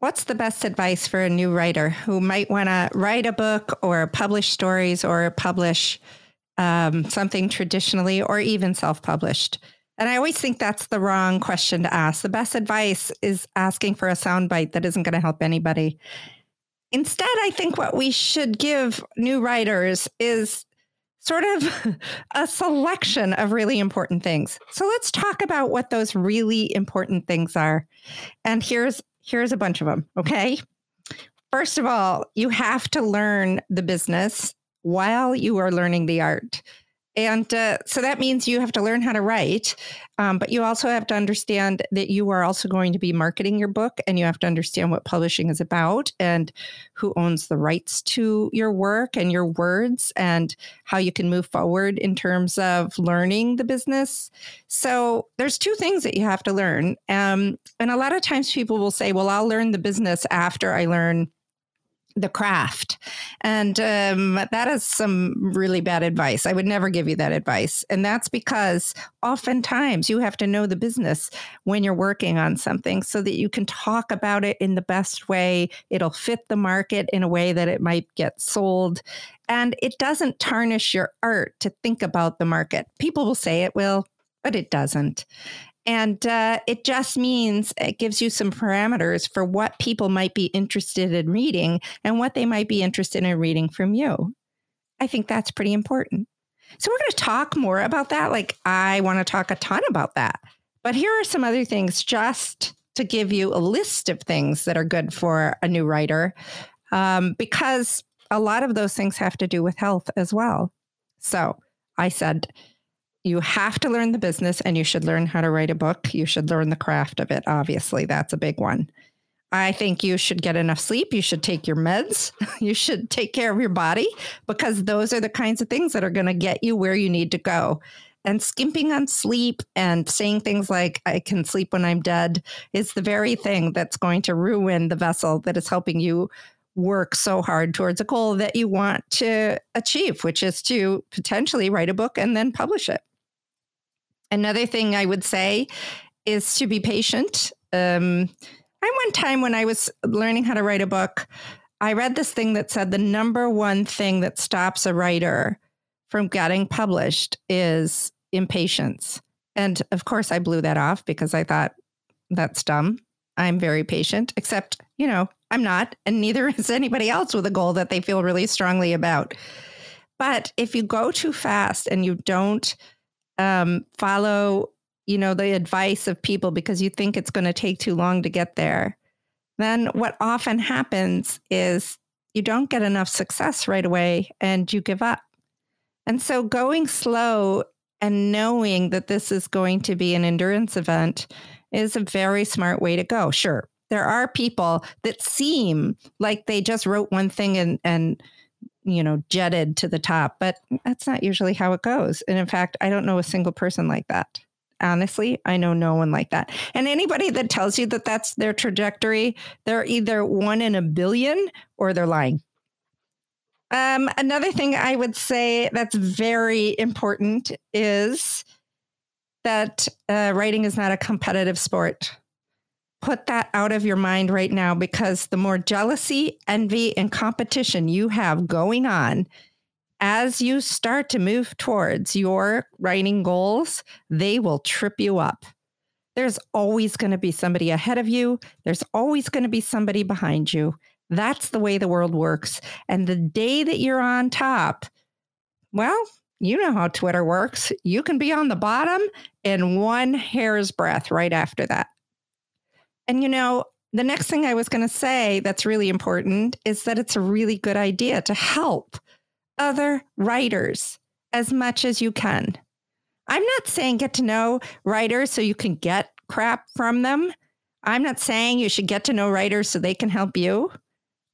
What's the best advice for a new writer who might want to write a book or publish stories or publish um, something traditionally or even self published? And I always think that's the wrong question to ask. The best advice is asking for a soundbite that isn't going to help anybody. Instead, I think what we should give new writers is sort of a selection of really important things. So let's talk about what those really important things are. And here's Here's a bunch of them. Okay. First of all, you have to learn the business while you are learning the art. And uh, so that means you have to learn how to write, um, but you also have to understand that you are also going to be marketing your book and you have to understand what publishing is about and who owns the rights to your work and your words and how you can move forward in terms of learning the business. So there's two things that you have to learn. Um, and a lot of times people will say, well, I'll learn the business after I learn the craft. And um, that is some really bad advice. I would never give you that advice. And that's because oftentimes you have to know the business when you're working on something so that you can talk about it in the best way. It'll fit the market in a way that it might get sold. And it doesn't tarnish your art to think about the market. People will say it will, but it doesn't. And uh, it just means it gives you some parameters for what people might be interested in reading and what they might be interested in reading from you. I think that's pretty important. So, we're going to talk more about that. Like, I want to talk a ton about that. But here are some other things just to give you a list of things that are good for a new writer, um, because a lot of those things have to do with health as well. So, I said, you have to learn the business and you should learn how to write a book. You should learn the craft of it. Obviously, that's a big one. I think you should get enough sleep. You should take your meds. You should take care of your body because those are the kinds of things that are going to get you where you need to go. And skimping on sleep and saying things like, I can sleep when I'm dead, is the very thing that's going to ruin the vessel that is helping you work so hard towards a goal that you want to achieve, which is to potentially write a book and then publish it. Another thing I would say is to be patient. Um, I one time when I was learning how to write a book, I read this thing that said the number one thing that stops a writer from getting published is impatience. And of course, I blew that off because I thought that's dumb. I'm very patient, except, you know, I'm not, and neither is anybody else with a goal that they feel really strongly about. But if you go too fast and you don't um, follow, you know, the advice of people because you think it's going to take too long to get there, then what often happens is you don't get enough success right away and you give up. And so going slow and knowing that this is going to be an endurance event is a very smart way to go. Sure, there are people that seem like they just wrote one thing and and you know, jetted to the top, but that's not usually how it goes. And in fact, I don't know a single person like that. Honestly, I know no one like that. And anybody that tells you that that's their trajectory, they're either one in a billion or they're lying. Um, another thing I would say that's very important is that uh, writing is not a competitive sport put that out of your mind right now because the more jealousy, envy, and competition you have going on as you start to move towards your writing goals, they will trip you up. There's always going to be somebody ahead of you, there's always going to be somebody behind you. That's the way the world works. And the day that you're on top, well, you know how Twitter works. You can be on the bottom in one hair's breadth right after that. And you know, the next thing I was going to say that's really important is that it's a really good idea to help other writers as much as you can. I'm not saying get to know writers so you can get crap from them. I'm not saying you should get to know writers so they can help you.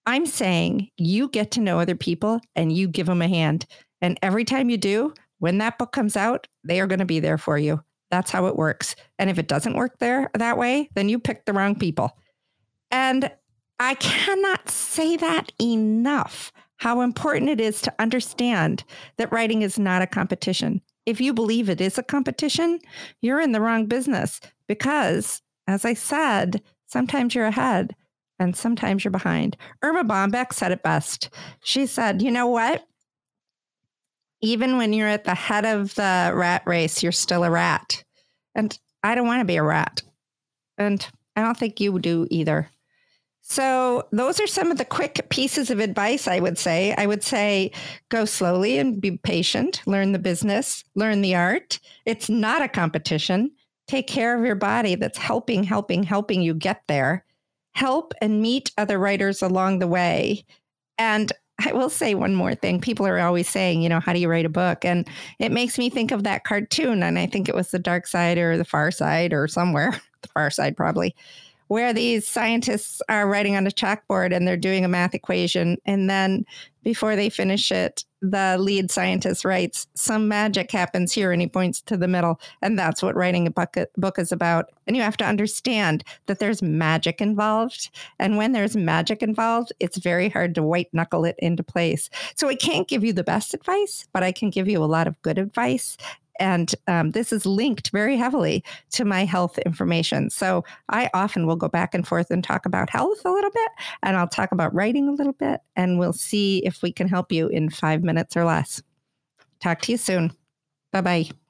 I'm saying you get to know other people and you give them a hand. And every time you do, when that book comes out, they are going to be there for you. That's how it works. And if it doesn't work there that way, then you picked the wrong people. And I cannot say that enough how important it is to understand that writing is not a competition. If you believe it is a competition, you're in the wrong business because, as I said, sometimes you're ahead, and sometimes you're behind. Erma Bombeck said it best. She said, You know what? Even when you're at the head of the rat race, you're still a rat. And I don't want to be a rat. And I don't think you do either. So, those are some of the quick pieces of advice I would say. I would say go slowly and be patient, learn the business, learn the art. It's not a competition. Take care of your body that's helping, helping, helping you get there. Help and meet other writers along the way. And I will say one more thing. People are always saying, you know, how do you write a book? And it makes me think of that cartoon. And I think it was the dark side or the far side or somewhere, the far side probably, where these scientists are writing on a chalkboard and they're doing a math equation. And then before they finish it, the lead scientist writes, Some magic happens here. And he points to the middle. And that's what writing a book, book is about. And you have to understand that there's magic involved. And when there's magic involved, it's very hard to white knuckle it into place. So I can't give you the best advice, but I can give you a lot of good advice. And um, this is linked very heavily to my health information. So I often will go back and forth and talk about health a little bit, and I'll talk about writing a little bit, and we'll see if we can help you in five minutes or less. Talk to you soon. Bye bye.